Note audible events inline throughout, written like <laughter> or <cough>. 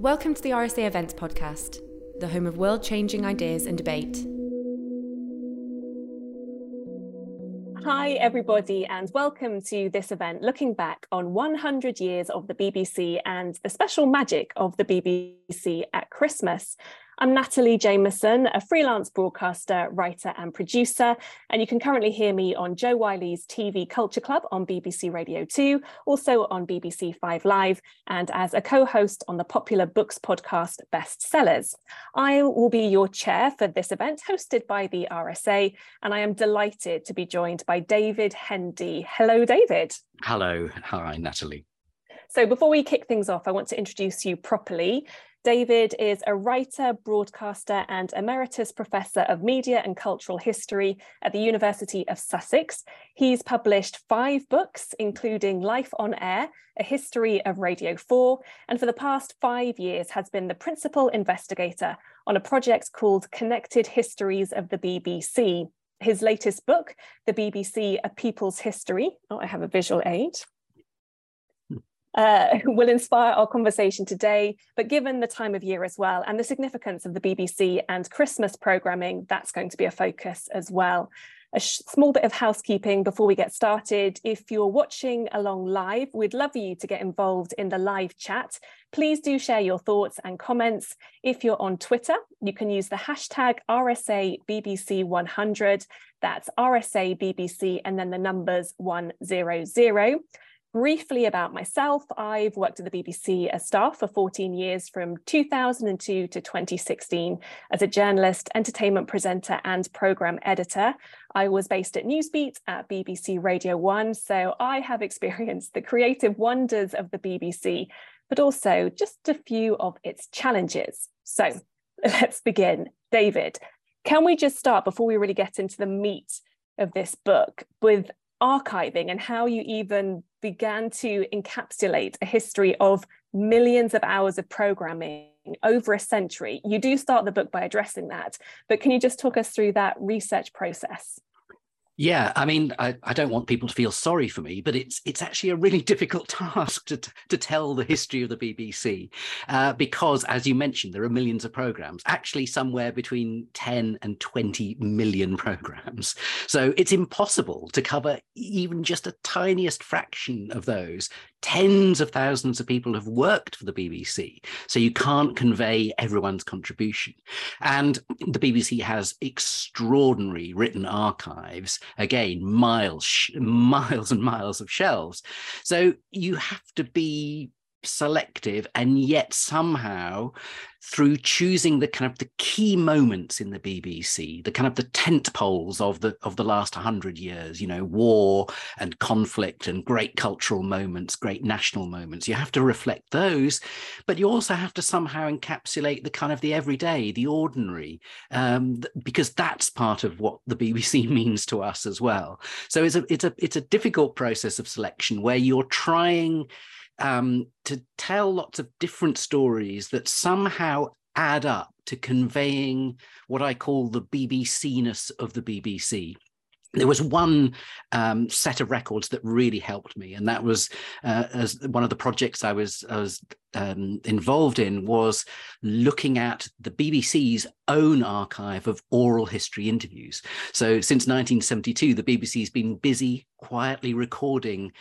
Welcome to the RSA Events Podcast, the home of world changing ideas and debate. Hi, everybody, and welcome to this event looking back on 100 years of the BBC and the special magic of the BBC at Christmas. I'm Natalie Jamieson, a freelance broadcaster, writer, and producer. And you can currently hear me on Jo Whiley's TV Culture Club on BBC Radio 2, also on BBC Five Live, and as a co host on the popular books podcast Bestsellers. I will be your chair for this event, hosted by the RSA, and I am delighted to be joined by David Hendy. Hello, David. Hello. Hi, Natalie. So, before we kick things off, I want to introduce you properly. David is a writer, broadcaster, and emeritus professor of media and cultural history at the University of Sussex. He's published five books, including Life on Air, A History of Radio 4, and for the past five years has been the principal investigator on a project called Connected Histories of the BBC. His latest book, The BBC A People's History, oh, I have a visual aid, uh, <laughs> will inspire our conversation today. But given the time of year as well and the significance of the BBC and Christmas programming, that's going to be a focus as well. A small bit of housekeeping before we get started. If you're watching along live, we'd love you to get involved in the live chat. Please do share your thoughts and comments. If you're on Twitter, you can use the hashtag RSABBC100. That's RSABBC and then the numbers 100. Briefly about myself, I've worked at the BBC as staff for 14 years from 2002 to 2016 as a journalist, entertainment presenter, and programme editor. I was based at Newsbeat at BBC Radio 1, so I have <laughs> experienced the creative wonders of the BBC, but also just a few of its challenges. So <laughs> let's begin. David, can we just start before we really get into the meat of this book with archiving and how you even began to encapsulate a history of millions of hours of programming over a century. You do start the book by addressing that, but can you just talk us through that research process? Yeah, I mean, I, I, don't want people to feel sorry for me, but it's it's actually a really <laughs> difficult task to to tell the history of the BBC uh, because, as you mentioned, there are millions of programs. Actually, somewhere between ten and twenty million <laughs> programs. So it's impossible to cover even just a tiniest fraction of those tens of thousands of people have worked for the BBC. So you can't convey everyone's contribution. And the BBC has extraordinary written archives, again, miles, miles and miles of shelves. So you have to be selective and yet somehow through choosing the kind of the key moments in the BBC, the kind of the tent poles of the of the last hundred years, you know, war and conflict and great cultural moments, great national moments. You have to reflect those, but you also have to somehow encapsulate the kind of the everyday, the ordinary, um, because that's part of what the BBC <laughs> means to us as well. So it's a it's a it's a difficult process of selection where you're trying um, to tell lots of different stories that somehow add up to conveying what I call the BBC-ness of the BBC there was one um, set of records that really helped me, and that was uh, as one of the projects I was I was um, involved in was looking at the BBC's own archive of oral history interviews. So since 1972, the BBC's been busy quietly recording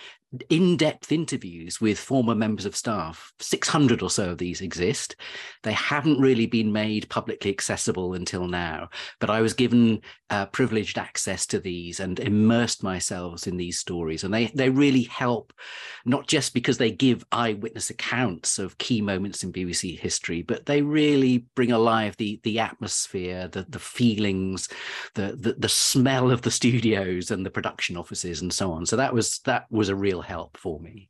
in-depth interviews with former members of staff. 600 or so of these exist. They haven't really been made publicly accessible until now but i was given uh, privileged access to these and immersed myself in these stories. And they they really help not just because they give eyewitness accounts of key moments in bbc history but they really bring alive the the atmosphere the the feelings the the, the smell of the studios and the production offices and so on so that was that was a real help for me.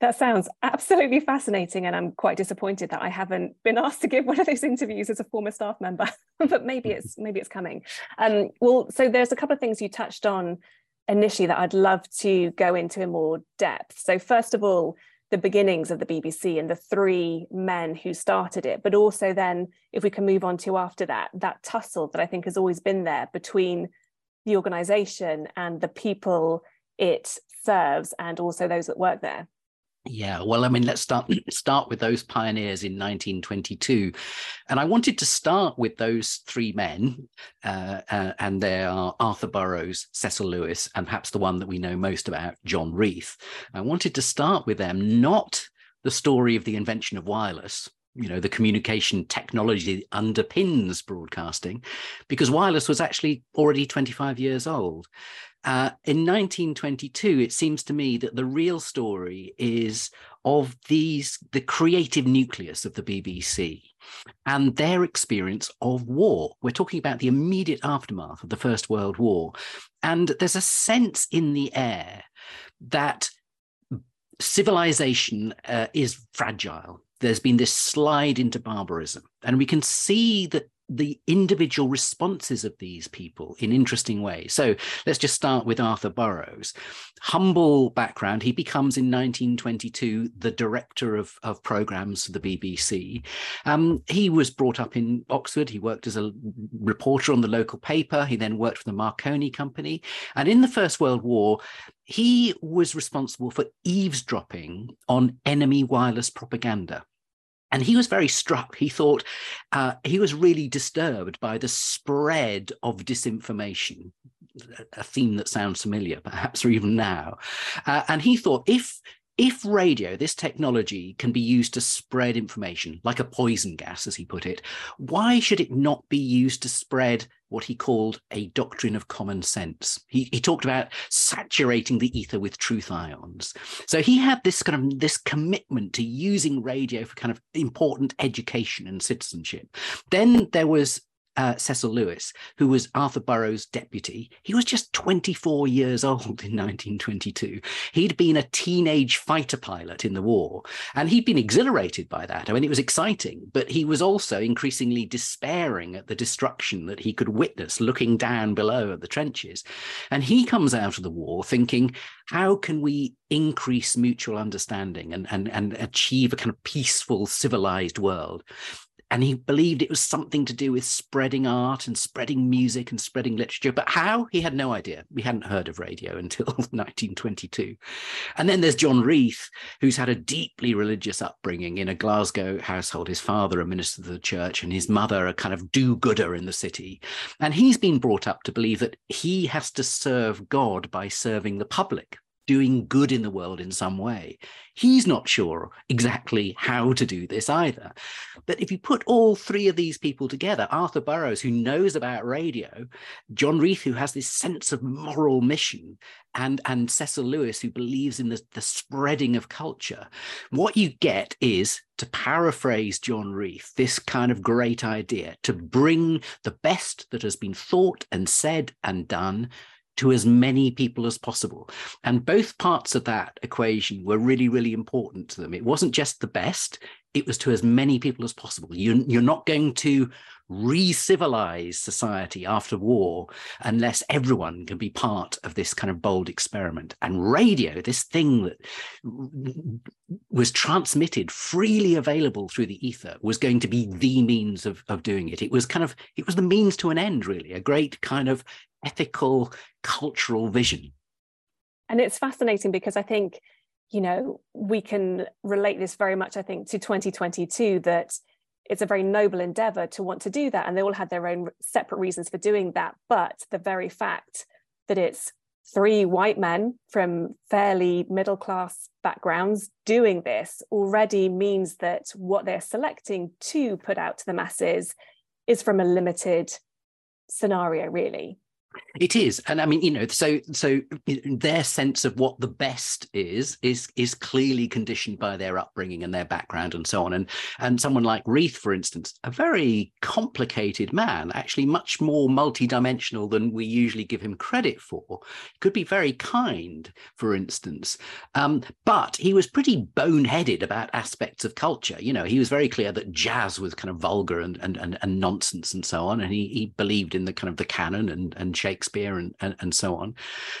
That sounds absolutely fascinating, and I'm quite disappointed that I haven't been <laughs> asked to give one of those interviews as a former staff member. <laughs> but maybe it's maybe it's coming. Um, well, so there's a couple of things you touched on initially that I'd love to go into in more depth. So first of all, the beginnings of the BBC and the three men who started it, but also then, if we can move on to after that, that tussle that I think has always been there between the organisation and the people it serves and also those that work there. Yeah, well, I mean, let's start <clears throat> start with those pioneers in 1922, and I wanted to start with those three men, uh, uh, and they are Arthur Burrows, Cecil Lewis, and perhaps the one that we know most about, John Reith. I wanted to start with them, not the story of the invention of wireless, you know the communication technology underpins broadcasting because wireless was actually already 25 years old. Uh, in 1922 it seems to me that the real story is of these the creative nucleus of the bbc and their experience of war. We're talking about the immediate aftermath of the first world war. And there's a sense in the air that civilization uh, is fragile there's been this slide into barbarism. And we can see that the individual responses of these people in interesting ways. So let's just start with Arthur Burrows. Humble background, he becomes in 1922 the director of, of programs for the BBC. Um, he was brought up in Oxford. He worked as a reporter on the local paper. He then worked for the Marconi Company. And in the First World War, he was responsible for eavesdropping on enemy wireless propaganda. And he was very struck. He thought uh, he was really disturbed by the spread of disinformation, a theme that sounds familiar, perhaps, or even now. Uh, and he thought if if radio, this technology, can be used to spread information, like a poison gas, as he put it, why should it not be used to spread what he called a doctrine of common sense? He, he talked about saturating the ether with truth ions. So he had this kind of this commitment to using radio for kind of important education and citizenship. Then there was uh, Cecil Lewis, who was Arthur Burrows' deputy. He was just 24 years <laughs> old in 1922. He'd been a teenage fighter pilot in the war, and he'd been exhilarated by that. I mean, it was exciting, but he was also increasingly despairing at the destruction that he could witness looking down below at the trenches. And he comes out of the war thinking, how can we increase mutual understanding and, and, and achieve a kind of peaceful, civilized world? And he believed it was something to do with spreading art and spreading music and spreading literature. But how? He had no idea. We hadn't heard of radio <laughs> until 1922. And then there's John Reith, who's had a deeply religious upbringing in a Glasgow household. His father, a minister of the church, and his mother, a kind of do gooder in the city. And he's been brought up to believe that he has to serve God by serving the public doing good in the world in some way. He's not sure exactly how to do this either. But if you put all three of these people together, Arthur Burrows, who knows about radio, John Reith, who has this sense of moral mission, and, and Cecil Lewis, who believes in the, the spreading of culture, what you get is, to paraphrase John Reith, this kind of great idea to bring the best that has been thought and said and done to as many people as possible. And both parts of that equation were really, really important to them. It wasn't just the best, it was to as many people as possible. You, you're not going to re civilize society after war unless everyone can be part of this kind of bold experiment. And radio, this thing that was transmitted freely available through the ether, was going to be the means of, of doing it. It was kind of, it was the means to an end, really, a great kind of ethical, cultural vision. And it's fascinating because I think, you know, we can relate this very much, I think, to 2022 that it's a very noble endeavor to want to do that. And they all had their own separate reasons for doing that. But the very fact that it's three white men from fairly middle class backgrounds doing this already means that what they're selecting to put out to the masses is from a limited scenario, really. It is, and I mean, you know, so so their sense of what the best is is is clearly conditioned by their upbringing and their background and so on. And and someone like Reith, for instance, a very complicated man, actually much more multidimensional than we usually give him credit for. Could be very kind, for instance, um, but he was pretty boneheaded about aspects of culture. You know, he was very clear that jazz was kind of vulgar and and and, and nonsense and so on, and he he believed in the kind of the canon and and Shakespeare and, and, and so on.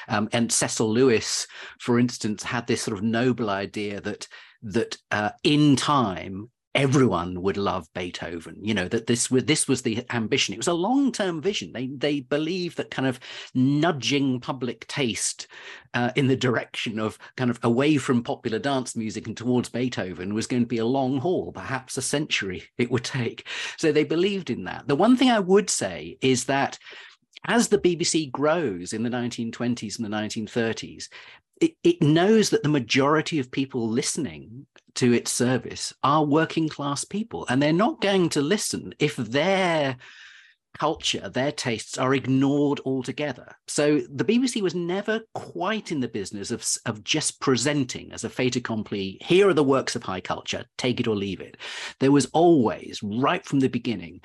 Um, and Cecil Lewis, for instance, had this sort of noble idea that that uh, in time everyone would love Beethoven. You know that this was this was the ambition. It was a long term vision. They they believed that kind of nudging public taste uh, in the direction of kind of away from popular dance music and towards Beethoven was going to be a long haul, perhaps a century it would take. So they believed in that. The one thing I would say is that as the BBC grows in the 1920s and the 1930s, it, it knows that the majority of people listening to its service are working class people, and they're not going to listen if their culture, their tastes are ignored altogether. So the BBC was never quite in the business of, of just presenting as a fait accompli, here are the works of high culture, take it or leave it. There was always, right from the beginning,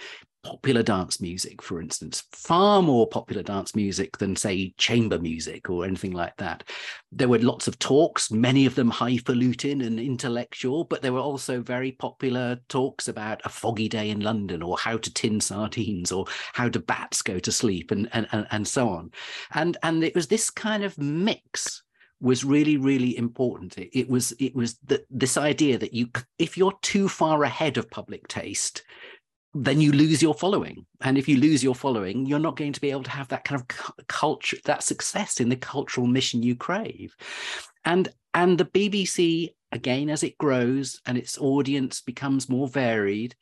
popular dance music, for instance, far more popular dance music than, say, chamber music or anything like that. There were lots of talks, many of them highfalutin and intellectual, but there were also very popular talks about a foggy day in London or how to tin sardines or how do bats go to sleep and, and, and, and so on. And, and it was this kind of mix was really really important it, it was it was the, this idea that you if you're too far ahead of public taste then you lose your following. And if you lose your following, you're not going to be able to have that kind of culture, that success in the cultural mission you crave. And and the BBC, again, as it grows and its audience becomes more varied,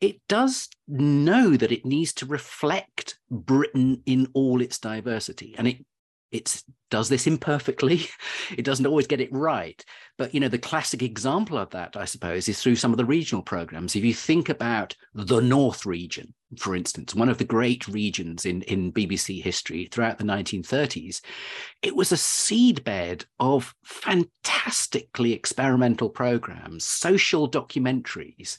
it does know that it needs to reflect Britain in all its diversity. And it it does this imperfectly. <laughs> It doesn't always get it right. But you know, the classic example of that, I suppose, is through some of the regional programs. If you think about the North region, for instance, one of the great regions in, in BBC history throughout the 1930s, it was a seedbed of fantastically experimental programs, social documentaries.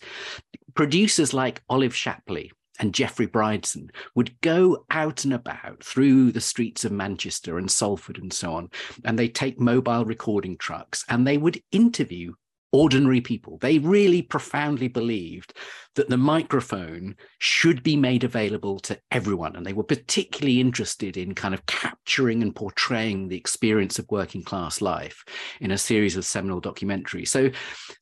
Producers like Olive Shapley, and Geoffrey Bridson would go out and about through the streets of Manchester and Salford and so on, and they'd take mobile recording trucks and they would interview ordinary people. They really profoundly believed that the microphone should be made available to everyone. And they were particularly interested in kind of capturing and portraying the experience of working class life in a series of seminal documentaries. So,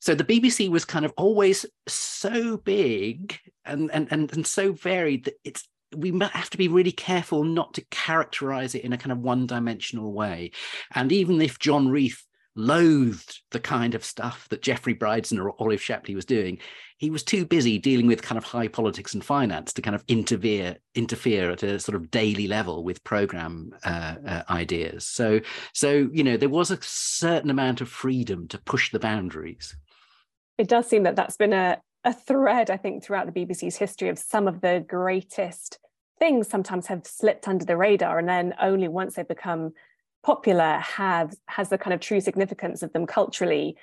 so the BBC was kind of always so big and, and, and, and so varied that it's we have to be really careful not to characterize it in a kind of one dimensional way. And even if John Reith loathed the kind of stuff that Geoffrey Bridson or Olive Shapley was doing. He was too busy dealing with kind of high politics and finance to kind of interfere interfere at a sort of daily level with program uh, uh, ideas. So so you know there was a certain amount of freedom to push the boundaries. It does seem that that's been a a thread I think throughout the BBC's history of some of the greatest things sometimes have slipped under the radar and then only once they become popular have has the kind of true significance of them culturally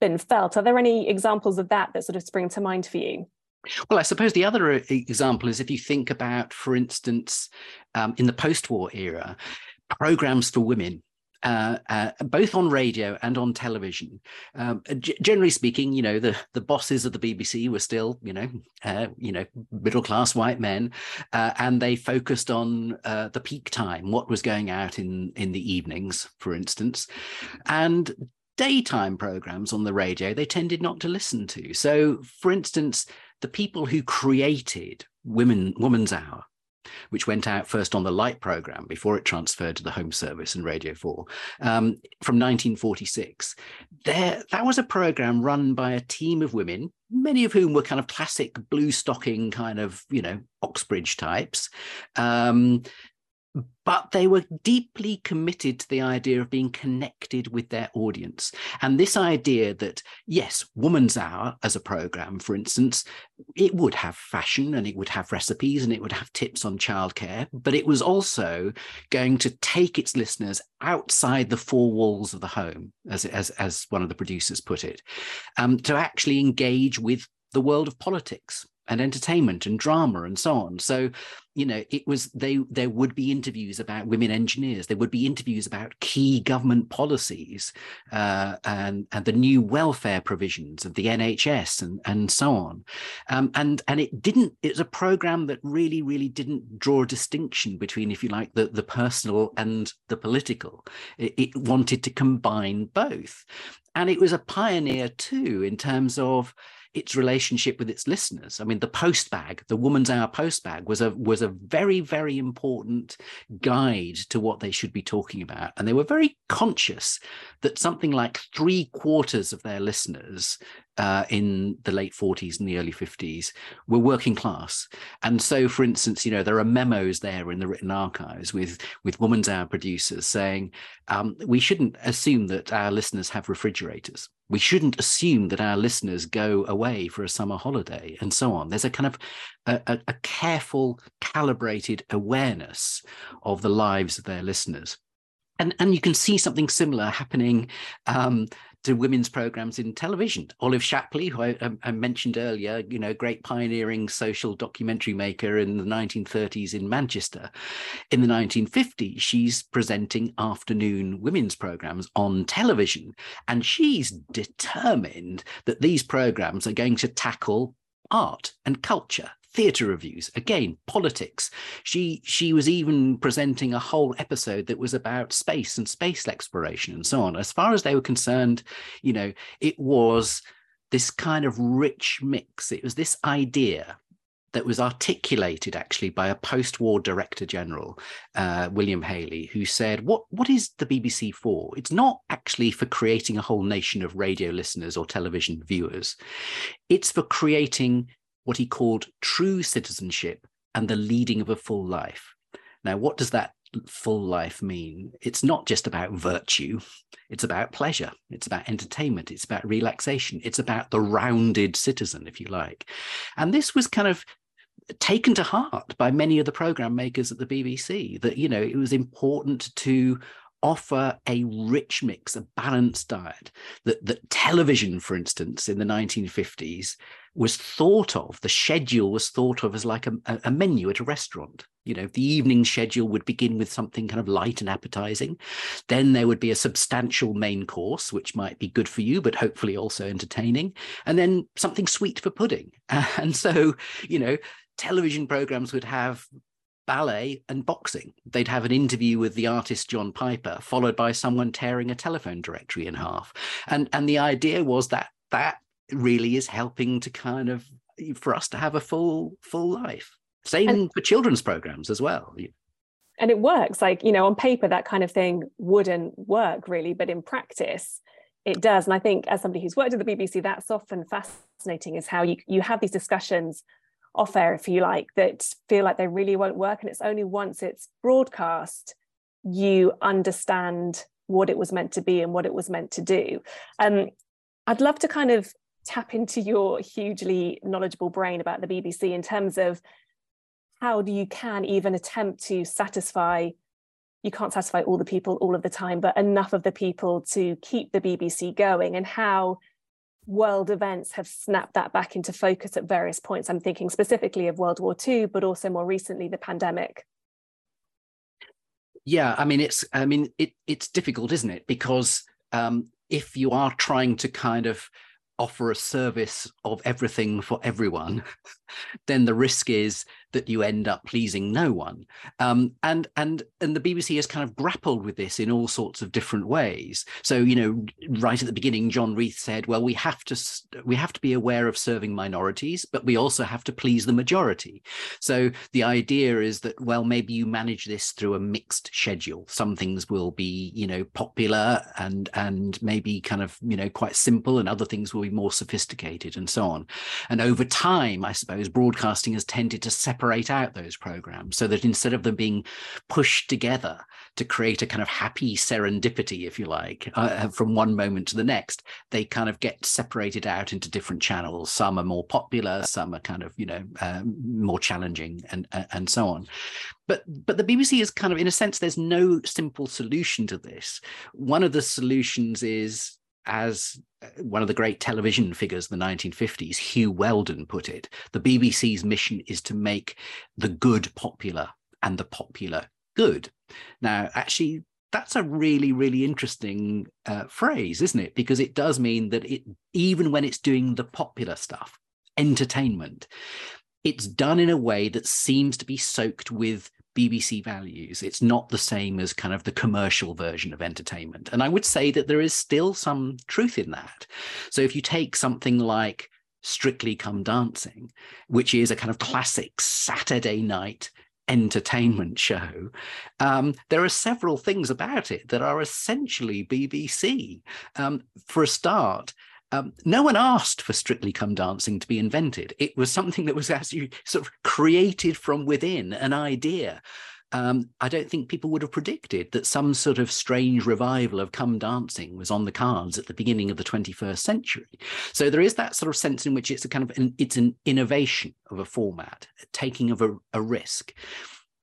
been felt? Are there any examples of that that sort of spring to mind for you? Well, I suppose the other uh, example is if you think about, for instance, um, in the post war era, programs for women uh, uh, both on radio and on television. Um, g- generally speaking, you know, the, the bosses of the BBC were still, you know, uh, you know, middle class white men, uh, and they focused on uh, the peak time, what was going out in in the evenings, for instance, and daytime programs on the radio they tended not to listen to. So, for instance, the people who created Women Woman's Hour which went out first on the Light program before it transferred to the Home Service and Radio 4 um, from 1946. There, that was a program run by a team of women, many of whom were kind of classic blue stocking kind of, you know, Oxbridge types. Um, but they were deeply committed to the idea of being connected with their audience. And this idea that, yes, Woman's Hour as a program, for instance, it would have fashion and it would have recipes and it would have tips on childcare, but it was also going to take its listeners outside the four walls of the home, as, as, as one of the producers put it, um, to actually engage with the world of politics and entertainment and drama and so on. So, you know, it was they there would be interviews about women engineers. There would be interviews about key government policies uh, and and the new welfare provisions of the NHS and and so on. Um, and and it didn't. It was a program that really really didn't draw a distinction between, if you like, the the personal and the political. It, it wanted to combine both, and it was a pioneer too in terms of its relationship with its listeners. I mean, the post bag, the Woman's Hour post bag, was a was a very very important guide to what they should be talking about, and they were very conscious that something like three quarters of their listeners uh, in the late 40s and the early 50s were working class. And so, for instance, you know, there are memos there in the written archives with, with Woman's Hour producers saying, um, we shouldn't assume that our listeners have refrigerators. We shouldn't assume that our listeners go away for a summer holiday and so on. There's a kind of a, a, a careful, calibrated awareness of the lives of their listeners and and you can see something similar happening um, to women's programs in television. Olive Shapley, who I, um, I, mentioned earlier, you know, great pioneering social documentary maker in the 1930s in Manchester. In the 1950s, she's presenting afternoon women's programs on television, and she's determined that these programs are going to tackle art and culture theatre reviews again politics. She she was even presenting a whole episode that was about space and space exploration and so on. As far as they were concerned you know it was this kind of rich mix. It was this idea that was articulated actually by a post-war director general, uh, William Haley, who said, "What what is the BBC for? It's not actually for creating a whole nation of radio listeners or television viewers. It's for creating what he called true citizenship and the leading of a full life. Now, what does that full life mean? It's not just about virtue, it's about pleasure, it's about entertainment, it's about relaxation, it's about the rounded citizen, if you like. And this was kind of taken to heart by many of the program makers at the BBC that, you know, it was important to offer a rich mix, a balanced diet. That, that television, for instance, in the 1950s was thought of, the schedule was thought of as like a, a menu at a restaurant. You know, the evening schedule would begin with something kind of light and appetizing. Then there would be a substantial main course, which might be good for you, but hopefully also entertaining. And then something sweet for pudding. <laughs> And so, you know, television programs would have ballet and boxing. They'd have an interview with the artist John Piper, followed by someone tearing a telephone directory in half. And and the idea was that that really is helping to kind of for us to have a full full life. Same and, for children's programs as well. And it works. Like, you know, on paper that kind of thing wouldn't work really, but in practice it does. And I think as somebody who's worked at the BBC, that's often fascinating is how you you have these discussions off air, if you like, that feel like they really won't work. And it's only once it's broadcast you understand what it was meant to be and what it was meant to do. Um, I'd love to kind of tap into your hugely knowledgeable brain about the BBC in terms of how do you can even attempt to satisfy you can't satisfy all the people all of the time but enough of the people to keep the BBC going and how world events have snapped that back into focus at various points. I'm thinking specifically of World War II, but also more recently the pandemic. Yeah, I mean it's I mean it it's difficult, isn't it? Because um, if you are trying to kind of offer a service of everything for everyone, <laughs> then the risk is that you end up pleasing no one. Um, and and and the BBC has kind of grappled with this in all sorts of different ways. So you know, right at the beginning, John Reith said, "Well, we have to we have to be aware of serving minorities, but we also have to please the majority." So the idea is that well, maybe you manage this through a mixed schedule. Some things will be you know popular and and maybe kind of you know quite simple, and other things will be more sophisticated and so on. And over time, I suppose broadcasting has tended to separate separate out those programs so that instead of them being pushed together to create a kind of happy serendipity, if you like, uh, uh, from one moment to the next, they kind of get separated out into different channels. Some are more popular, some are kind of, you know, uh, more challenging and, uh, and so on. But, but the BBC is kind of, in a sense, there's no simple solution to this. One of the solutions is as uh, one of the great television figures of the 1950s, Huw Wheldon, put it, the BBC's mission is to make the good popular and the popular good. Now, actually, that's a really, really interesting uh, phrase, isn't it? Because it does mean that it, even when it's doing the popular stuff, entertainment, it's done in a way that seems to be soaked with BBC values. It's not the same as kind of the commercial version of entertainment. And I would say that there is still some truth in that. So if you take something like Strictly Come Dancing, which is a kind of classic Saturday night entertainment show. Um, there are several things about it that are essentially BBC. Um, for a start, um, no one asked for Strictly Come Dancing to be invented. It was something that was actually sort of created from within, an idea. Um, I don't think people would have predicted that some sort of strange revival of Come Dancing was on the cards at the beginning of the 21st century. So there is that sort of sense in which it's a kind of an, it's an innovation of a format, taking of a, a risk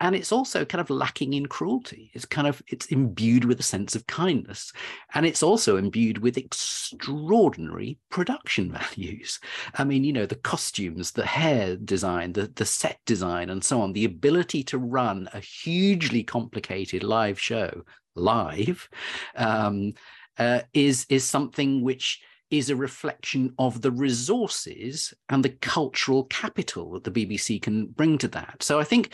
and it's also kind of lacking in cruelty. It's kind of it's imbued with a sense of kindness. And it's also imbued with extraordinary production <laughs> values. I mean you know the costumes the hair design the, the set design and so on. The ability to run a hugely complicated live show live um, uh, is is something which is a reflection of the resources and the cultural capital that the BBC can bring to that. So I think,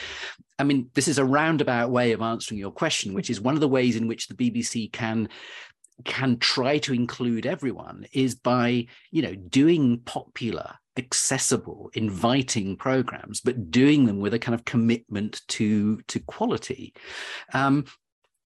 I mean, this is a roundabout way of answering your question, which is one of the ways in which the BBC can can try to include everyone is by you know doing popular accessible inviting programs but doing them with a kind of commitment to to quality um,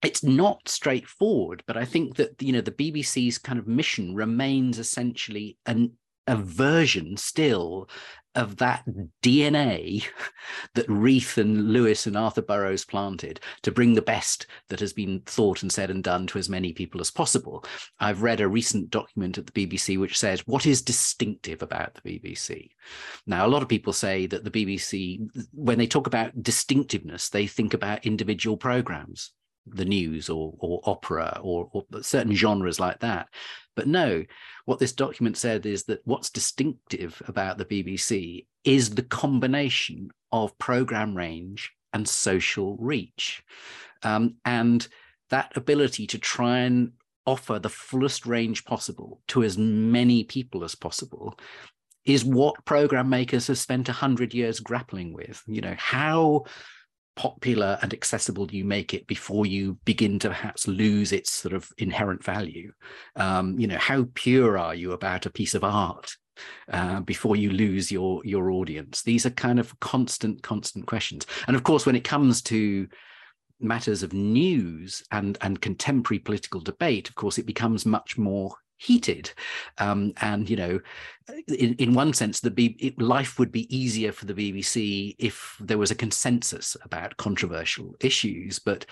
it's not straightforward, but I think that you know the BBC's kind of mission remains essentially an a version still of that DNA <laughs> that Reith and Lewis and Arthur Burrows planted to bring the best that has been thought and said and done to as many people as possible. I've read a recent document at the BBC which says, What is distinctive about the BBC? Now, a lot of people say that the BBC, when they talk about distinctiveness, they think about individual programs the news or, or opera or, or certain genres like that. But no, what this document said is that what's distinctive about the BBC is the combination of program range and social reach. Um, and that ability to try and offer the fullest range possible to as many people as possible is what program makers have spent 100 years grappling with you know how popular and accessible you make it before you begin to perhaps lose its sort of inherent value? Um, you know, how pure are you about a piece of art uh, before you lose your your audience? These are kind of constant, constant questions. And of course, when it comes to matters of news and and contemporary political debate, of course, it becomes much more heated um, and you know in, in one sense the B- life would be easier for the bbc if there was a consensus about controversial issues but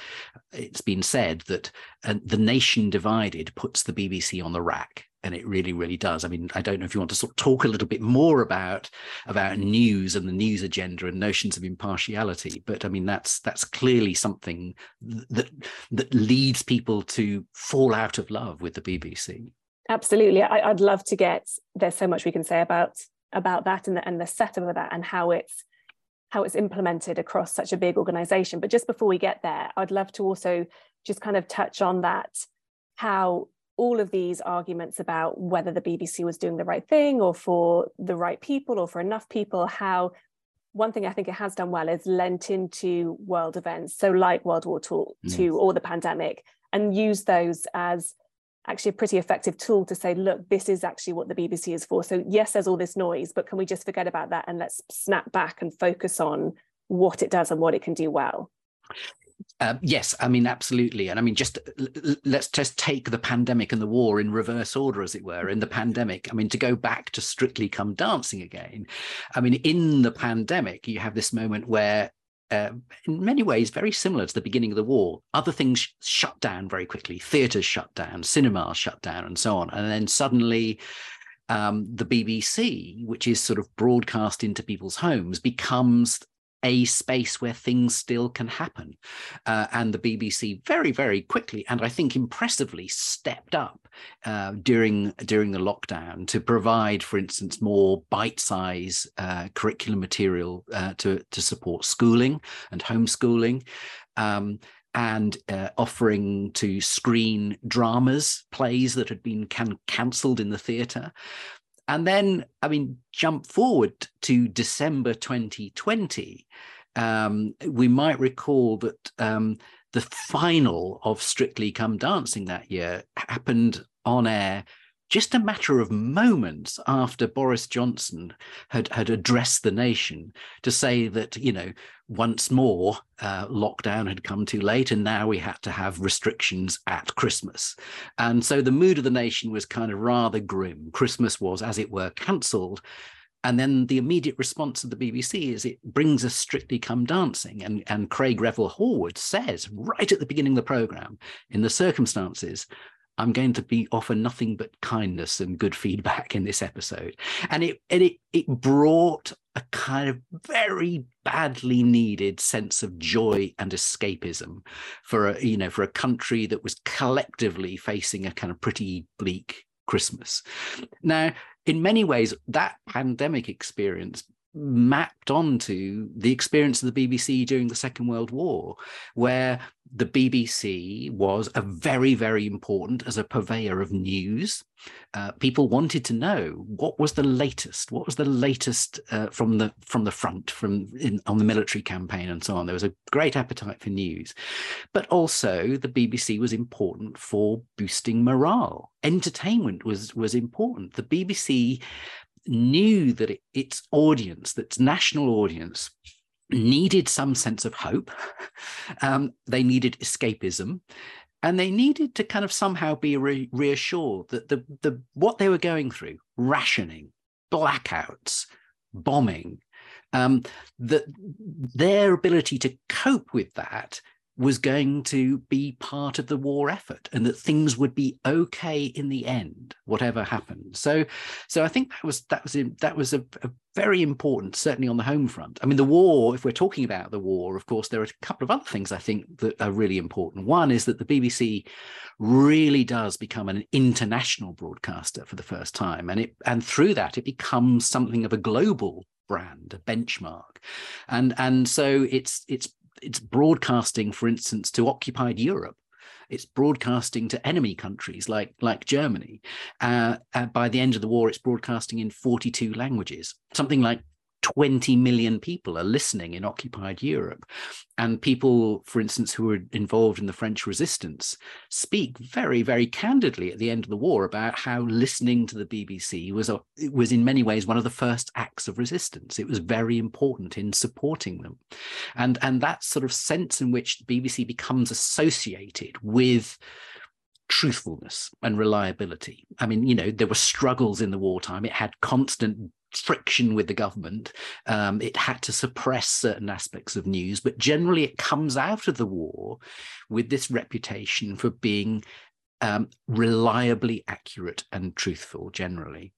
it's been said that uh, the nation divided puts the bbc on the rack and it really really does. I mean i don't know if you want to sort of talk a little bit more about about news and the news agenda and notions of impartiality but i mean that's that's clearly something that that leads people to fall out of love with the bbc Absolutely. I, would love to get, there's so much we can say about about that and the, and the setup of that and how it's how it's implemented across such a big organization. But just before we get there, I'd love to also just kind of touch on that, how all of these arguments about whether the BBC was doing the right thing or for the right people or for enough people, how one thing I think it has done well is lent into world events, so like World War II or the pandemic, and use those as actually a pretty effective tool to say, look, this is actually what the BBC is for. So yes, there's all this noise, but can we just forget about that and let's snap back and focus on what it does and what it can do well? Uh, yes, I mean absolutely, and I mean just let's just take the pandemic and the war in reverse order, as it were. In the pandemic, I mean to go back to Strictly Come Dancing again. I mean, in the pandemic, you have this moment where uh, in many ways very similar to the beginning of the war. Other things sh- shut down very quickly, theatres shut down, cinemas shut down, and so on. And then suddenly, um, the BBC, which is sort of broadcast into people's homes, becomes a space where things still can happen. Uh, and the BBC very, very quickly and I think impressively stepped up uh, during during the lockdown to provide, for instance, more bite-size uh, curriculum material uh, to to support schooling and homeschooling. Um, and uh, offering to screen dramas, plays that had been can- cancelled in the theatre. And then, I mean, jump forward to December 2020. Um, we might recall that um, the final of Strictly Come Dancing that year happened on air just a matter of moments after Boris Johnson had, had addressed the nation to say that, you know, once more uh, lockdown had come too late and now we had to have restrictions at Christmas. And so the mood of the nation was kind of rather grim. Christmas was, as it were, cancelled. And then the immediate response of the BBC is it brings us strictly come dancing. And, and Craig Revel Horwood says right at the beginning of the programme, in the circumstances, I'm going to be offer nothing but kindness and good feedback in this episode. And it and it it brought a kind of very badly needed sense of joy and escapism for a you know for a country that was collectively facing a kind of pretty bleak Christmas. Now, in many ways, that pandemic experience mapped onto the experience of the BBC during the Second World War, where the BBC was a very, very important as a purveyor of news. Uh, people wanted to know what was the latest, what was the latest uh, from the from the front, from in, on the military campaign and so on. There was a great appetite for news, but also the BBC was important for boosting morale. Entertainment was was important. The BBC knew that it, its audience, its national audience, needed some sense of hope. <laughs> Um, they needed escapism. And they needed to kind of somehow be re- reassured that the, the what they were going through, rationing, blackouts, bombing, um, that their ability to cope with that was going to be part of the war effort and that things would be okay in the end whatever happened. So so i think that was that was that was a, a, very important certainly on the home front. I mean the war if we're talking about the war of course there are a couple of other things i think that are really important. One is that the bbc really does become an international broadcaster for the first time. And it and through that it becomes something of a global brand a benchmark. And and so it's it's it's broadcasting, for instance, to occupied Europe. It's broadcasting to enemy countries like like Germany. Uh, uh, by the end of the war, it's broadcasting in 42 languages. Something like 20 million people are listening in occupied Europe. And people, for instance, who were involved in the French resistance speak very, very candidly at the end of the war about how listening to the BBC was, a, was in many ways one of the first acts of resistance. It was very important in supporting them. And, and that sort of sense in which the BBC becomes associated with truthfulness and reliability. I mean, you know, there were struggles in the wartime. It had constant friction with the government. Um, it had to suppress certain aspects of news, but generally it comes out of the war with this reputation for being um, reliably accurate and truthful generally.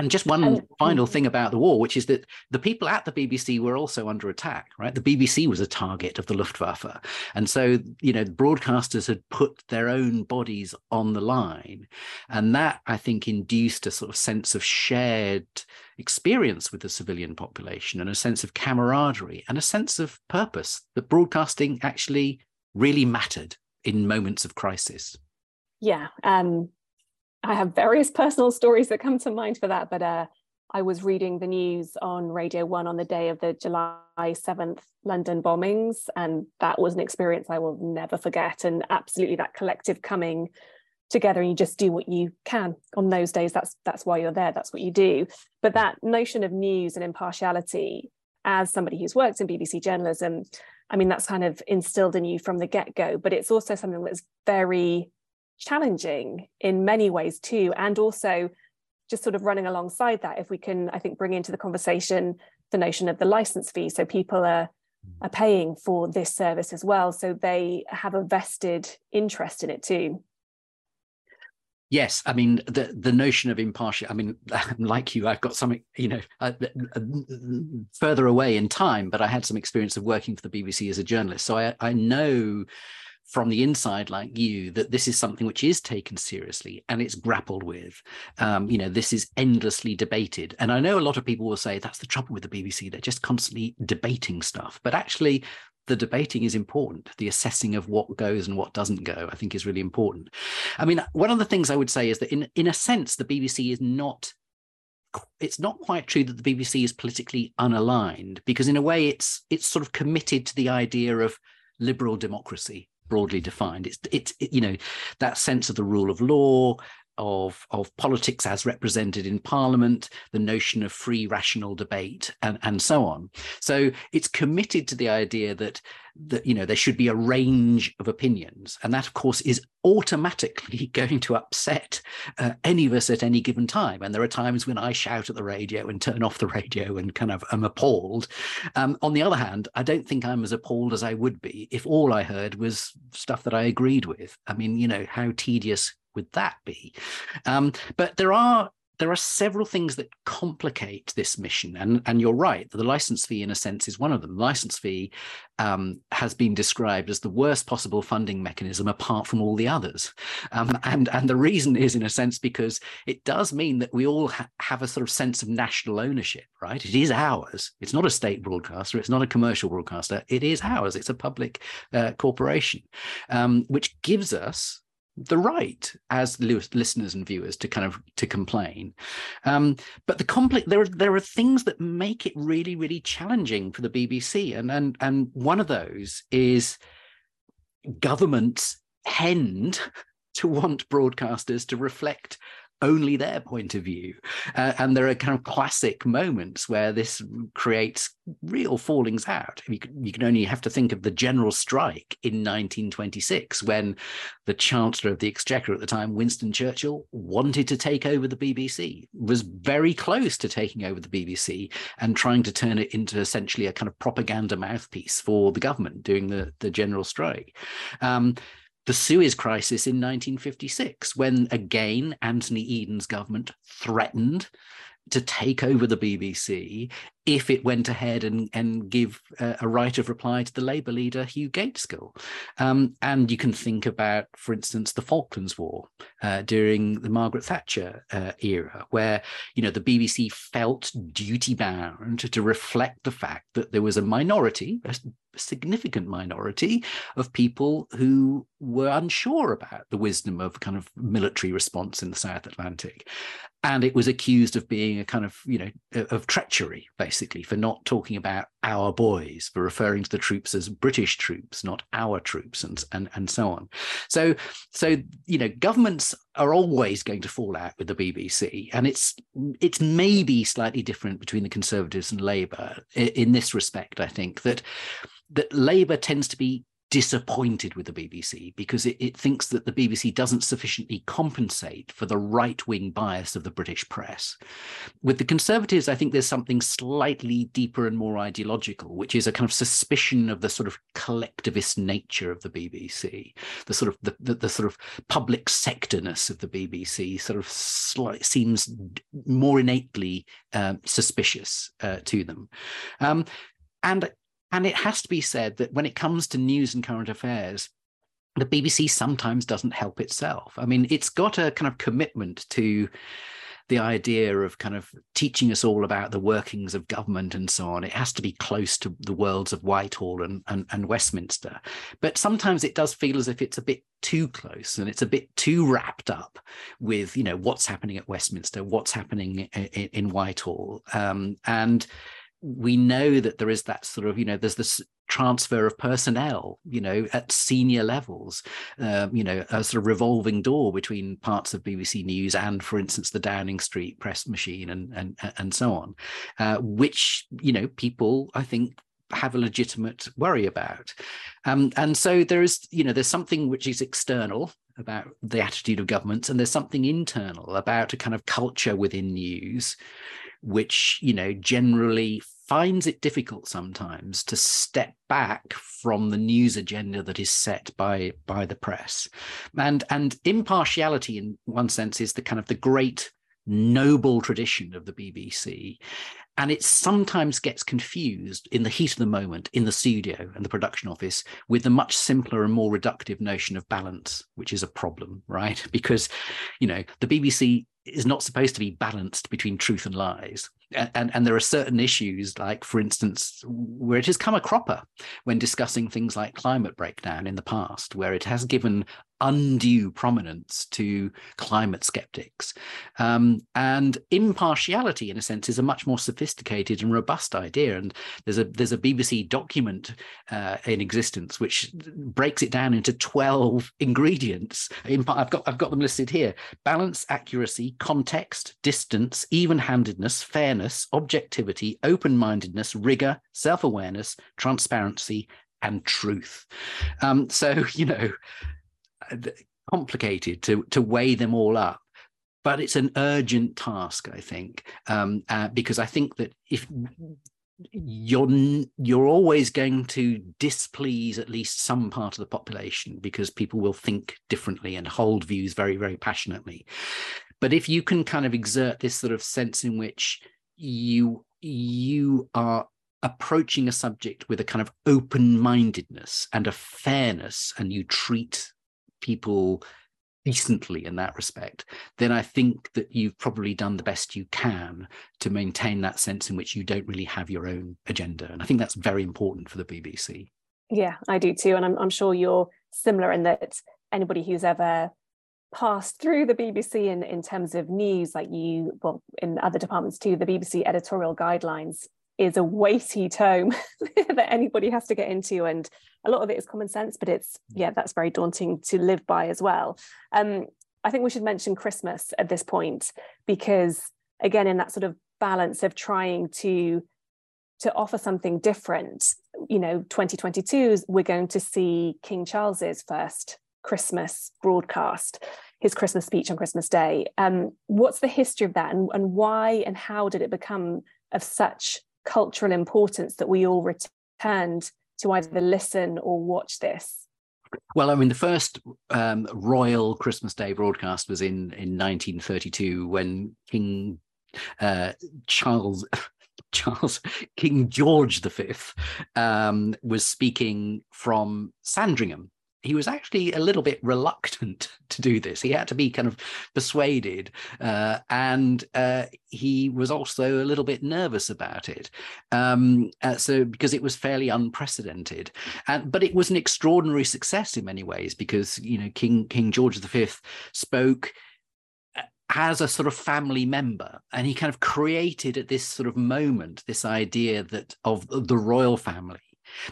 And just one and, final thing about the war, which is that the people at the BBC were also under attack, right? The BBC was a target of the Luftwaffe. And so, you know, broadcasters had put their own bodies on the line. And that, I think, induced a sort of sense of shared experience with the civilian population and a sense of camaraderie and a sense of purpose that broadcasting actually really mattered in moments of crisis. Yeah. Um, I have various personal stories that come to mind for that, but uh, I was reading the news on Radio 1 on the day of the July 7th London bombings, and that was an experience I will never forget. And absolutely that collective coming together and you just do what you can on those days. That's that's why you're there, that's what you do. But that notion of news and impartiality, as somebody who's worked in BBC journalism, I mean, that's kind of instilled in you from the get-go, but it's also something that's very challenging in many ways too and also just sort of running alongside that if we can i think bring into the conversation the notion of the license fee. So people are are paying for this service as well so they have a vested interest in it too. Yes, I mean the the notion of impartial. I mean, <laughs> like you, I've got something you know, uh, uh, further away in time, but I had some experience of working for the BBC as a journalist, so I I know from the inside like you that this is something which is taken seriously and it's grappled with. Um, you know this is endlessly debated. And i know a lot of people will say that's the trouble with the bbc they're just constantly debating stuff. But actually the debating is important. The assessing of what goes and what doesn't go i think is really important. I mean one of the things i would say is that in in a sense the bbc is not it's not quite true that the bbc is politically unaligned because in a way it's it's sort of committed to the idea of liberal democracy broadly defined. It's it's it, you know that sense of the rule of law, of, of politics as represented in parliament, the notion of free rational debate, and, and so on. So it's committed to the idea that that you know there should be a range of opinions and that of course is automatically <laughs> going to upset uh, any of us at any given time. And there are times when i shout at the radio and turn off the radio and kind of am appalled. Um, on the other hand i don't think i'm as appalled as i would be if all i heard was stuff that i agreed with. I mean you know how tedious would that be um, but there are there are several things that complicate this mission. And, and you're right, the license fee, in a sense, is one of them. The license fee um, has been described as the worst possible funding mechanism apart from all the others. Um, and, and the reason is, in a sense, because it does mean that we all ha- have a sort of sense of national ownership, right? It is ours. It's not a state broadcaster, it's not a commercial broadcaster. It is ours. It's a public uh, corporation, um, which gives us the right as listeners and viewers to kind of to complain. Um, but the complex there are there are things that make it really really challenging for the bbc and and and one of those is governments tend <laughs> to want broadcasters to reflect only their point of view. Uh, and there are kind of classic moments where this creates real fallings out. You can, you can only have to think of the general strike in 1926 when the Chancellor of the Exchequer at the time, Winston Churchill, wanted to take over the BBC, was very close to taking over the BBC and trying to turn it into essentially a kind of propaganda mouthpiece for the government during the, the general strike. Um, the Suez Crisis in 1956, when again Anthony Eden's government threatened to take over the BBC if it went ahead and, and give uh, a right of reply to the Labour leader Hugh Gaitskell. Um, and you can think about, for instance, the Falklands War uh, during the Margaret Thatcher uh, era, where you know the BBC felt duty bound to reflect the fact that there was a minority, a significant minority of people who were unsure about the wisdom of kind of military response in the South Atlantic and it was accused of being a kind of you know of treachery for not talking about our boys for referring to the troops as british troops not our troops and and and so on. So so you know governments are always going to fall out with the bbc and it's it's maybe slightly different between the conservatives and labor in, in this respect i think that that labor tends to be disappointed with the BBC because it, it, thinks that the BBC doesn't sufficiently compensate for the right wing bias of the British press. With the Conservatives, I think there's something slightly deeper and more ideological, which is a kind of suspicion of the sort of collectivist nature of the BBC, the sort of the, the, the sort of public sectorness of the BBC sort of slight, seems more innately um, suspicious uh, to them. Um, and and it has to be said that when it comes to news and current affairs, the BBC sometimes doesn't help itself. I mean, it's got a kind of commitment to the idea of kind of teaching us all about the workings of government and so on. It has to be close to the worlds of Whitehall and, and, and Westminster. But sometimes it does feel as if it's a bit too close and it's a bit too wrapped up with, you know, what's happening at Westminster, what's happening in, in, Whitehall. Um, and we know that there is that sort of you know there's this transfer of personnel you know at senior levels um, you know a sort of revolving door between parts of bbc news and for instance the downing street press machine and and and so on uh, which you know people i think have a legitimate worry about. Um, and so there is you know there's something which is external about the attitude of governments and there's something internal about a kind of culture within news which you know generally finds it difficult sometimes to step back from the news agenda that is set by by the press. And and impartiality in one sense is the kind of the great noble tradition of the BBC and it sometimes gets confused in the heat of the moment in the studio and the production office with the much simpler and more reductive notion of balance which is a problem right? <laughs> Because you know the bbc is not supposed to be balanced between truth and lies. And, and, there are certain issues, like, for instance, where it has come a cropper when discussing things like climate breakdown in the past, where it has given undue prominence to climate skeptics. Um, and impartiality, in a sense, is a much more sophisticated and robust idea. And there's a there's a BBC document uh, in existence which breaks it down into 12 ingredients. I've got I've got them listed here: balance, accuracy, context, distance, even-handedness, fairness, objectivity, open-mindedness, rigor, self-awareness, transparency, and truth. Um, so you know complicated to to weigh them all up. But it's an urgent task i think um, uh, because i think that if you're you're always going to displease at least some part of the population because people will think differently and hold views very very passionately. But if you can kind of exert this sort of sense in which you you are approaching a subject with a kind of open mindedness and a fairness and you treat people decently in that respect, then I think that you've probably done the best you can to maintain that sense in which you don't really have your own agenda. And I think that's very important for the BBC. Yeah, I do too. And I'm, I'm sure you're similar in that anybody who's ever passed through the BBC in, in terms of news, like you, well, in other departments too, the BBC editorial guidelines is a weighty tome <laughs> that anybody has to get into and a lot of it is common sense but it's yeah that's very daunting to live by as well. Um, i think we should mention christmas at this point because again in that sort of balance of trying to to offer something different you know 2022 we're going to see king charles's first christmas broadcast his christmas speech on christmas day. Um, what's the history of that and, and why and how did it become of such cultural importance that we all returned to either listen or watch this? Well, I mean, the first um, royal Christmas Day broadcast was in in 1932 when King uh, Charles. <laughs> Charles King George V um, was speaking from Sandringham he was actually a little bit reluctant <laughs> to do this. He had to be kind of persuaded, uh, and uh, he was also a little bit nervous about it. Um, uh, so because it was fairly unprecedented, and but it was an extraordinary success in many ways because you know King King George V spoke uh, as a sort of family member and he kind of created at this sort of moment this idea that of the royal family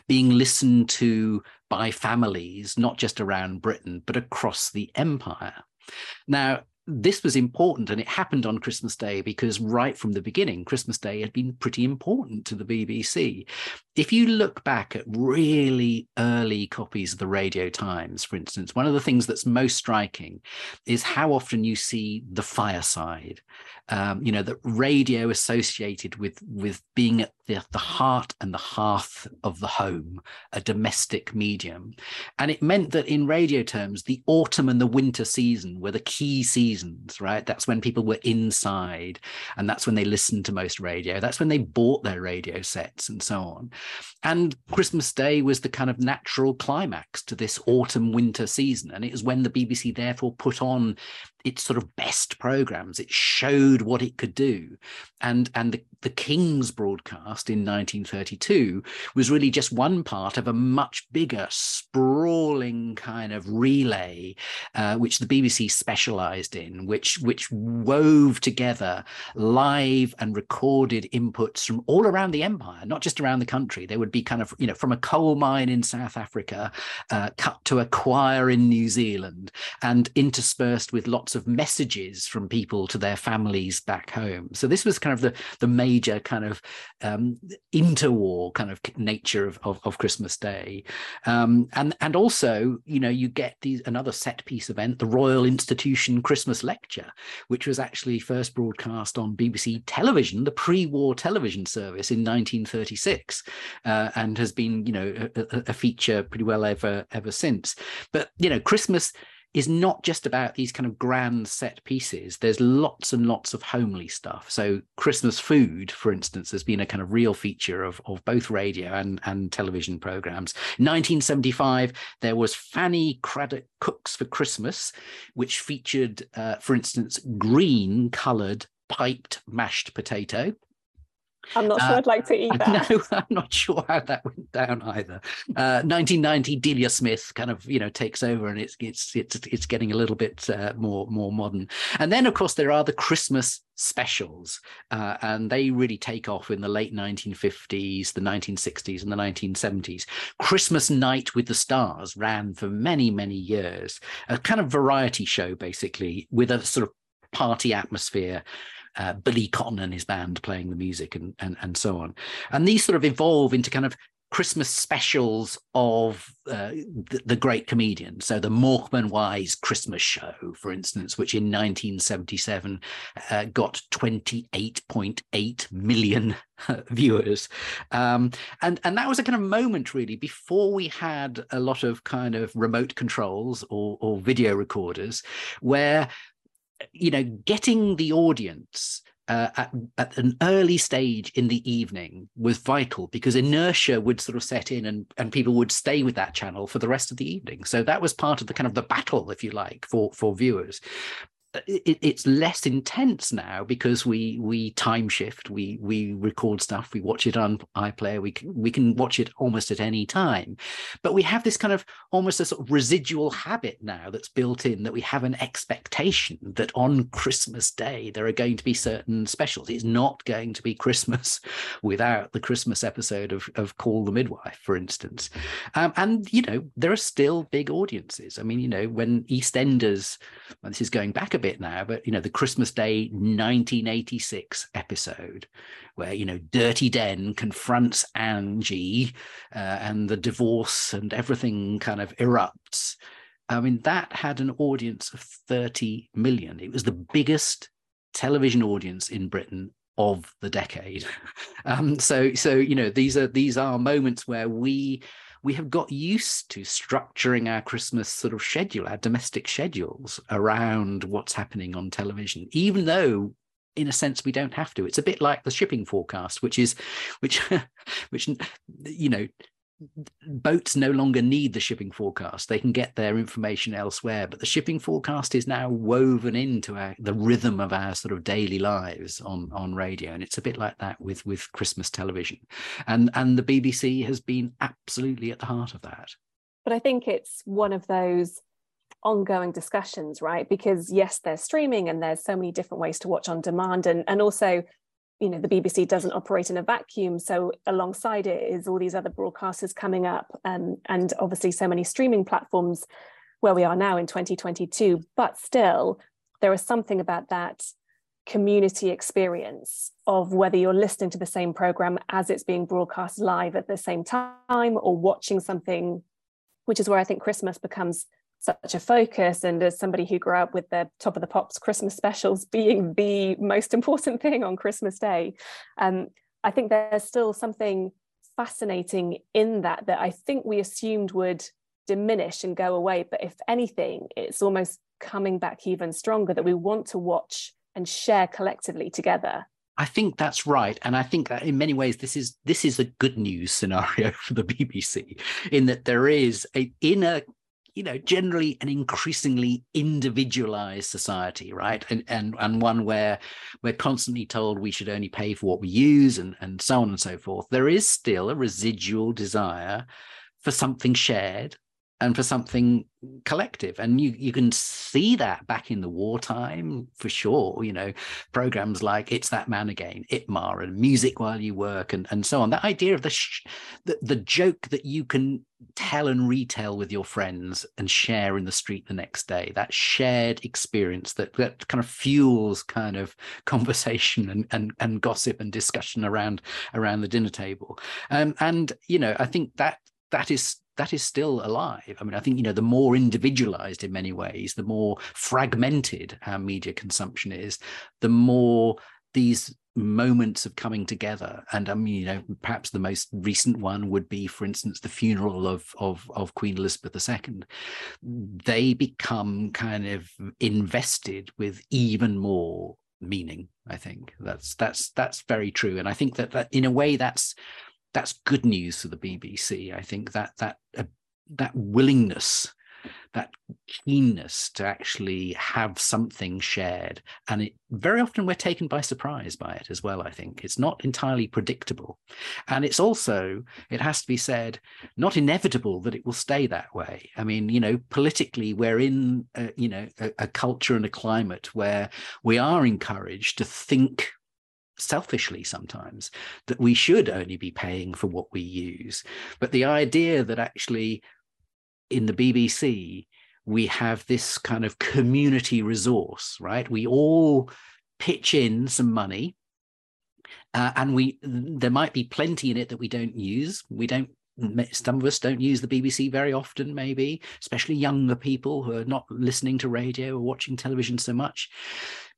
being listened to by families, not just around Britain, but across the empire. Now, this was important and it happened on Christmas Day because right from the beginning, Christmas Day had been pretty important to the BBC. If you look back at really early copies of the Radio Times, for instance, one of the things that's most striking is how often you see the fireside. Um, you know, that radio associated with with being at the, the heart and the hearth of the home, a domestic medium. And it meant that in radio terms, the autumn and the winter season were the key seasons, right? That's when people were inside and that's when they listened to most radio. That's when they bought their radio sets and so on. And Christmas Day was the kind of natural climax to this autumn winter season. And it was when the BBC therefore put on its sort of best programs. It showed what it could do. And, and the, the King's broadcast in 1932 was really just one part of a much bigger, sprawling kind of relay, uh, which the BBC specialized in, which, which wove together live and recorded inputs from all around the empire, not just around the country. There would be kind of, you know, from a coal mine in South Africa, uh, cut to a choir in New Zealand, and interspersed with lots of messages from people to their families back home. So this was kind of the, the major kind of um, interwar kind of nature of, of, of Christmas Day. Um, and, and also, you know, you get these another set piece event, the Royal Institution Christmas Lecture, which was actually first broadcast on BBC television, the pre-war television service in 1936, uh, and has been, you know, a, a feature pretty well ever ever since. But you know, Christmas is not just about these kind of grand set pieces. There's lots and lots of homely stuff. So Christmas food, for instance, has been a kind of real feature of, of both radio and, and television programs. 1975, there was Fanny Cradock Cooks for Christmas, which featured, uh, for instance, green coloured piped mashed potato. I'm not sure uh, I'd like to eat <laughs> that. No, <laughs> I'm not sure how that went down either. Uh, 1990, Delia Smith kind of you know takes over, and it's it's it's it's getting a little bit uh, more more modern. And then of course there are the Christmas specials, uh, and they really take off in the late 1950s, the 1960s, and the 1970s. Christmas Night with the Stars ran for many many years, a kind of variety show basically with a sort of party atmosphere uh, Billy Cotton and his band playing the music and, and and so on. And these sort of evolve into kind of Christmas specials of uh, the, the, great comedian. So the Morecambe Wise Christmas Show, for instance, which in 1977 uh, got 28.8 million <laughs> viewers, um, and and that was a kind of moment really before we had a lot of kind of remote controls or, or video recorders, where you know, getting the audience uh, at, at, an early stage in the evening was vital because inertia would sort of set in and, and people would stay with that channel for the rest of the evening. So that was part of the kind of the battle, if you like, for, for viewers it, it's less intense now because we we time shift. We we record stuff we watch it on iplayer we can we can watch it almost at any time. But we have this kind of almost a sort of residual habit now that's built in that we have an expectation that on christmas day there are going to be certain specials. It's not going to be christmas <laughs> without the christmas episode of, of call the midwife for instance. Um, and you know there are still big audiences. I mean you know when eastenders this is going back a bit now, but you know, the Christmas Day 1986 episode where you know Dirty Den confronts Angie uh, and the divorce and everything kind of erupts. I mean, that had an audience of 30 million. It was the biggest television audience in Britain of the decade. <laughs> Um, so, so you know, these are these are moments where we we have got used to structuring our Christmas sort of schedule, our domestic schedules around what's happening on television, even though in a sense we don't have to. It's a bit like the shipping forecast which is which <laughs> which you know boats no longer need the shipping forecast. They can get their information elsewhere but the shipping forecast is now woven into our, the rhythm of our sort of daily lives on on radio. And it's a bit like that with with christmas television. And and the bbc has been absolutely at the heart of that. But i think it's one of those ongoing discussions right? Because yes there's streaming and there's so many different ways to watch on demand. And and also you know the BBC doesn't operate in a vacuum. So alongside it is all these other broadcasters coming up um, and obviously so many streaming platforms where we are now in 2022 but still there is something about that community experience of whether you're listening to the same program as it's being broadcast live at the same time or watching something which is where I think Christmas becomes such a focus and as somebody who grew up with the top of the pops christmas specials <laughs> being the most important thing on christmas day um, i think there's still something fascinating in that that i think we assumed would diminish and go away but if anything it's almost coming back even stronger that we want to watch and share collectively together. I think that's right, and I think that in many ways this is this is a good news scenario <laughs> for the BBC in that there is a inner you know generally an increasingly individualized society right? And and and one where we're constantly told we should only pay for what we use and and so on and so forth there is still a residual desire for something shared and for something collective. And you you can see that back in the wartime for sure you know programs like it's that man again ITMA and music while you work and and so on. That idea of the sh- the, the joke that you can tell and retell with your friends and share in the street the next day that shared experience that that kind of fuels kind of <laughs> conversation and and, and gossip and discussion around around the dinner table. Um, and you know i think that that is that is still alive. I mean, I think, you know, the more individualized in many ways, the more fragmented our media consumption is, the more these moments of coming together and i mean you know perhaps the most recent one would be for instance the funeral of of, of queen elizabeth ii they become kind of invested with even more meaning i think. That's that's that's very true. And i think that, that in a way that's that's good news for the BBC. I think that that uh, that willingness that keenness to actually have something shared. And it very often we're taken by surprise by it as well i think. It's not entirely predictable. And it's also it has to be said not inevitable that it will stay that way. I mean you know politically we're in a, you know a, a culture and a climate where we are encouraged to think selfishly sometimes that we should only be paying for what we use. But the idea that actually in the bbc we have this kind of community resource right? We all pitch in some money uh, and we there might be plenty in it that we don't use. We don't some of us don't use the BBC very often, maybe, especially younger people who are not listening to radio or watching television so much.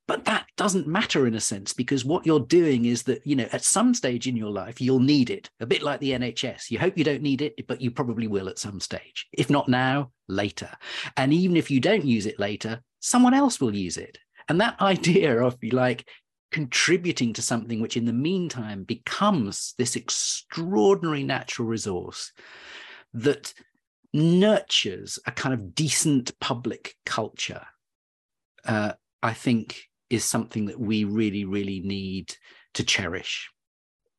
But that doesn't matter in a sense because what you're doing is that, you know, at some stage in your life, you'll need it, a bit like the NHS. You hope you don't need it, but you probably will at some stage. If not now, later. And even if you don't use it later, someone else will use it. And that <laughs> idea of like contributing to something which in the meantime becomes this extraordinary natural resource that nurtures a kind of decent public culture, uh, I think is something that we really, really need to cherish.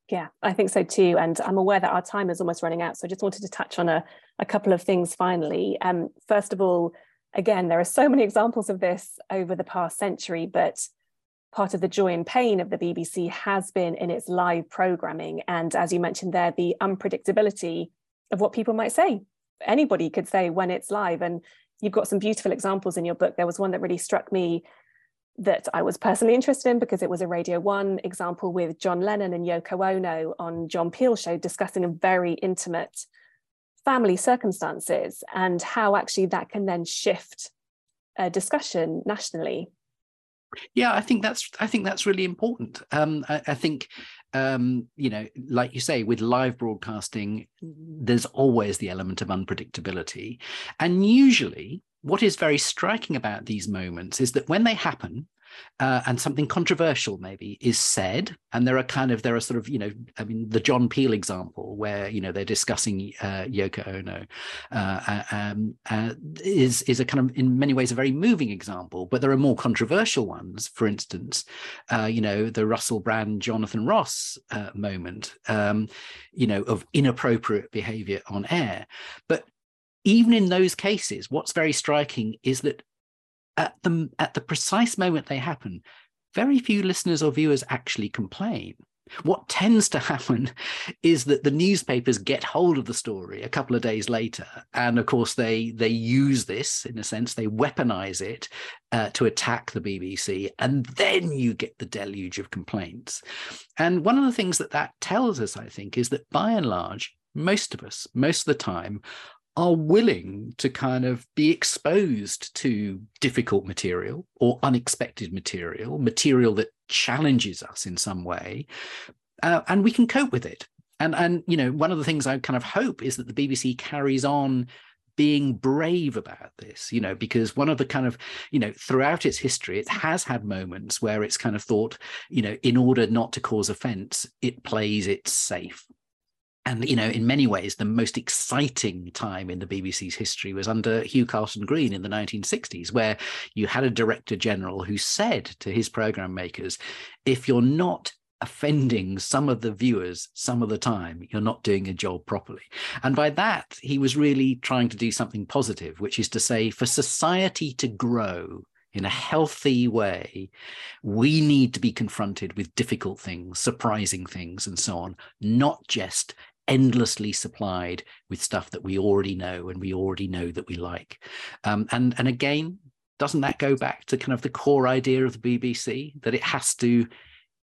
Yeah, I think so too. And I'm aware that our time is almost running out. So I just wanted to touch on a, a couple of things finally. Um, first of all, again, there are so many examples of this over the past century, but part of the joy and pain of the BBC has been in its live programming. And as you mentioned there, the unpredictability of what people might say. Anybody could say when it's live. And you've got some beautiful examples in your book. There was one that really struck me that I was personally interested in because it was a Radio 1 example with John Lennon and Yoko Ono on John Peel show discussing a very intimate family circumstances and how actually that can then shift a discussion nationally. Yeah, I think that's I think that's really important. Um, I, I think um, you know, like you say, with live broadcasting, there's always the element of unpredictability, and usually what is very striking about these moments is that when they happen, uh, and something controversial maybe is said and there are kind of there are sort of you know i mean the john peel example where you know they're discussing uh, yoko ono uh, um, uh, is is a kind of in many ways a very moving example but there are more controversial ones. For instance uh, you know the russell brand jonathan ross uh, moment um, you know of inappropriate behavior on air. But even in those cases, what's very striking is that at the at the precise moment they happen, very few listeners or viewers actually complain. What tends to <laughs> happen is that the newspapers get hold of the story a couple of days later, and of course they they use this in a sense, they weaponize it uh, to attack the BBC, and then you get the deluge of complaints. And one of the things that that tells us, I think, is that by and large, most of us, most of the time, are willing to kind of be exposed to difficult material or unexpected material, material that challenges us in some way, uh, and we can cope with it. And and you know, one of the things I kind of hope is that the BBC carries on being brave about this, you know, because one of the kind of, you know, throughout its history, it has had moments where it's kind of thought, you know, in order not to cause offense, it plays it safe and you know in many ways the most exciting time in the bbc's history was under Hugh Carleton Greene in the 1960s where you had a director general who said to his program makers if you're not offending some of the viewers some of the time you're not doing a job properly. And by that he was really trying to do something positive which is to say for society to grow in a healthy way, we need to be confronted with difficult things, surprising things, and so on, not just endlessly supplied with stuff that we already know and we already know that we like. Um, and and again, doesn't that go back to kind of the core idea of the BBC that it has to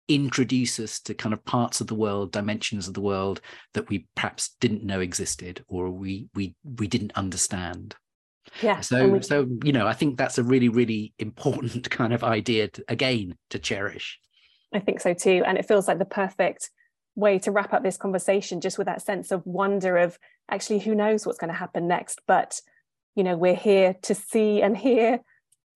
introduce us to kind of parts of the world, dimensions of the world that we perhaps didn't know existed or we we we didn't understand. Yeah. So we... so you know, I think that's a really really important <laughs> kind of idea to, again to cherish. I think so too, and it feels like the perfect way to wrap up this conversation just with that sense of wonder of actually who knows what's going to happen next but you know we're here to see and hear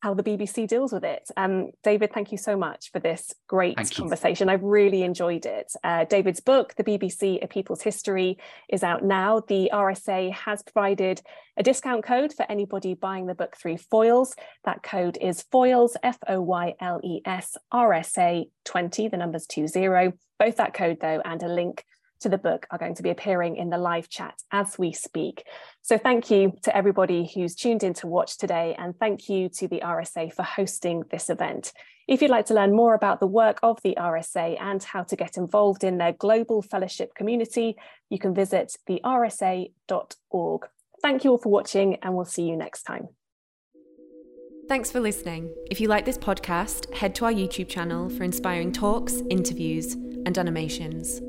how the BBC deals with it. Um, David, thank you so much for this great thank conversation. You. I've really enjoyed it. Uh, David's book, The BBC A People's History, is out now. The RSA has provided a discount code for anybody buying the book through Foyles. That code is Foyles, F O Y L E S, RSA 20, the number's 20. Both that code, though, and a link to the book are going to be appearing in the live chat as we speak. So thank you to everybody who's tuned in to watch today, and thank you to the RSA for hosting this event. If you'd like to learn more about the work of the RSA and how to get involved in their global fellowship community, you can visit thersa.org. Thank you all for watching, and we'll see you next time. Thanks for listening. If you like this podcast, head to our YouTube channel for inspiring talks, interviews, and animations.